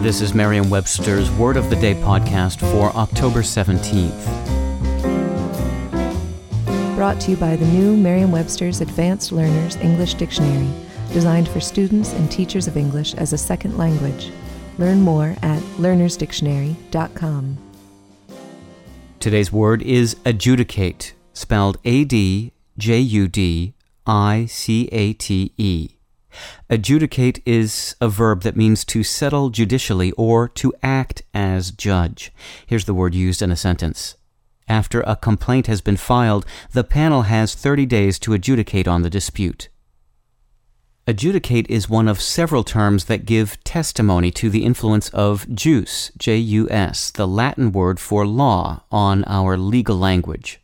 This is Merriam-Webster's Word of the Day podcast for October 17th. Brought to you by the new Merriam-Webster's Advanced Learners English Dictionary, designed for students and teachers of English as a second language. Learn more at learnersdictionary.com. Today's word is adjudicate, spelled A D J U D I C A T E. Adjudicate is a verb that means to settle judicially or to act as judge. Here's the word used in a sentence. After a complaint has been filed, the panel has 30 days to adjudicate on the dispute. Adjudicate is one of several terms that give testimony to the influence of jus, J U S, the Latin word for law, on our legal language.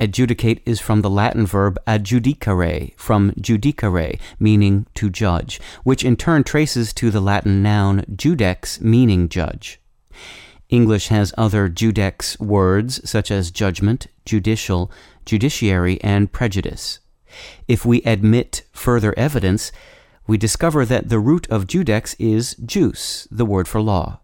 Adjudicate is from the Latin verb adjudicare, from judicare, meaning to judge, which in turn traces to the Latin noun judex, meaning judge. English has other judex words such as judgment, judicial, judiciary, and prejudice. If we admit further evidence, we discover that the root of judex is jus, the word for law.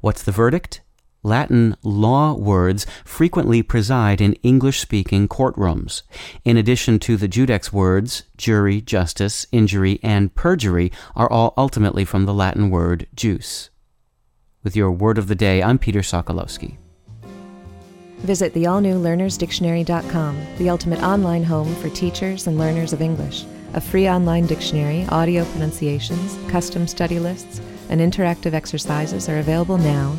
What's the verdict? Latin law words frequently preside in English speaking courtrooms. In addition to the judex words, jury, justice, injury, and perjury are all ultimately from the Latin word jus. With your word of the day, I'm Peter Sokolowski. Visit the all new learnersdictionary.com, the ultimate online home for teachers and learners of English. A free online dictionary, audio pronunciations, custom study lists, and interactive exercises are available now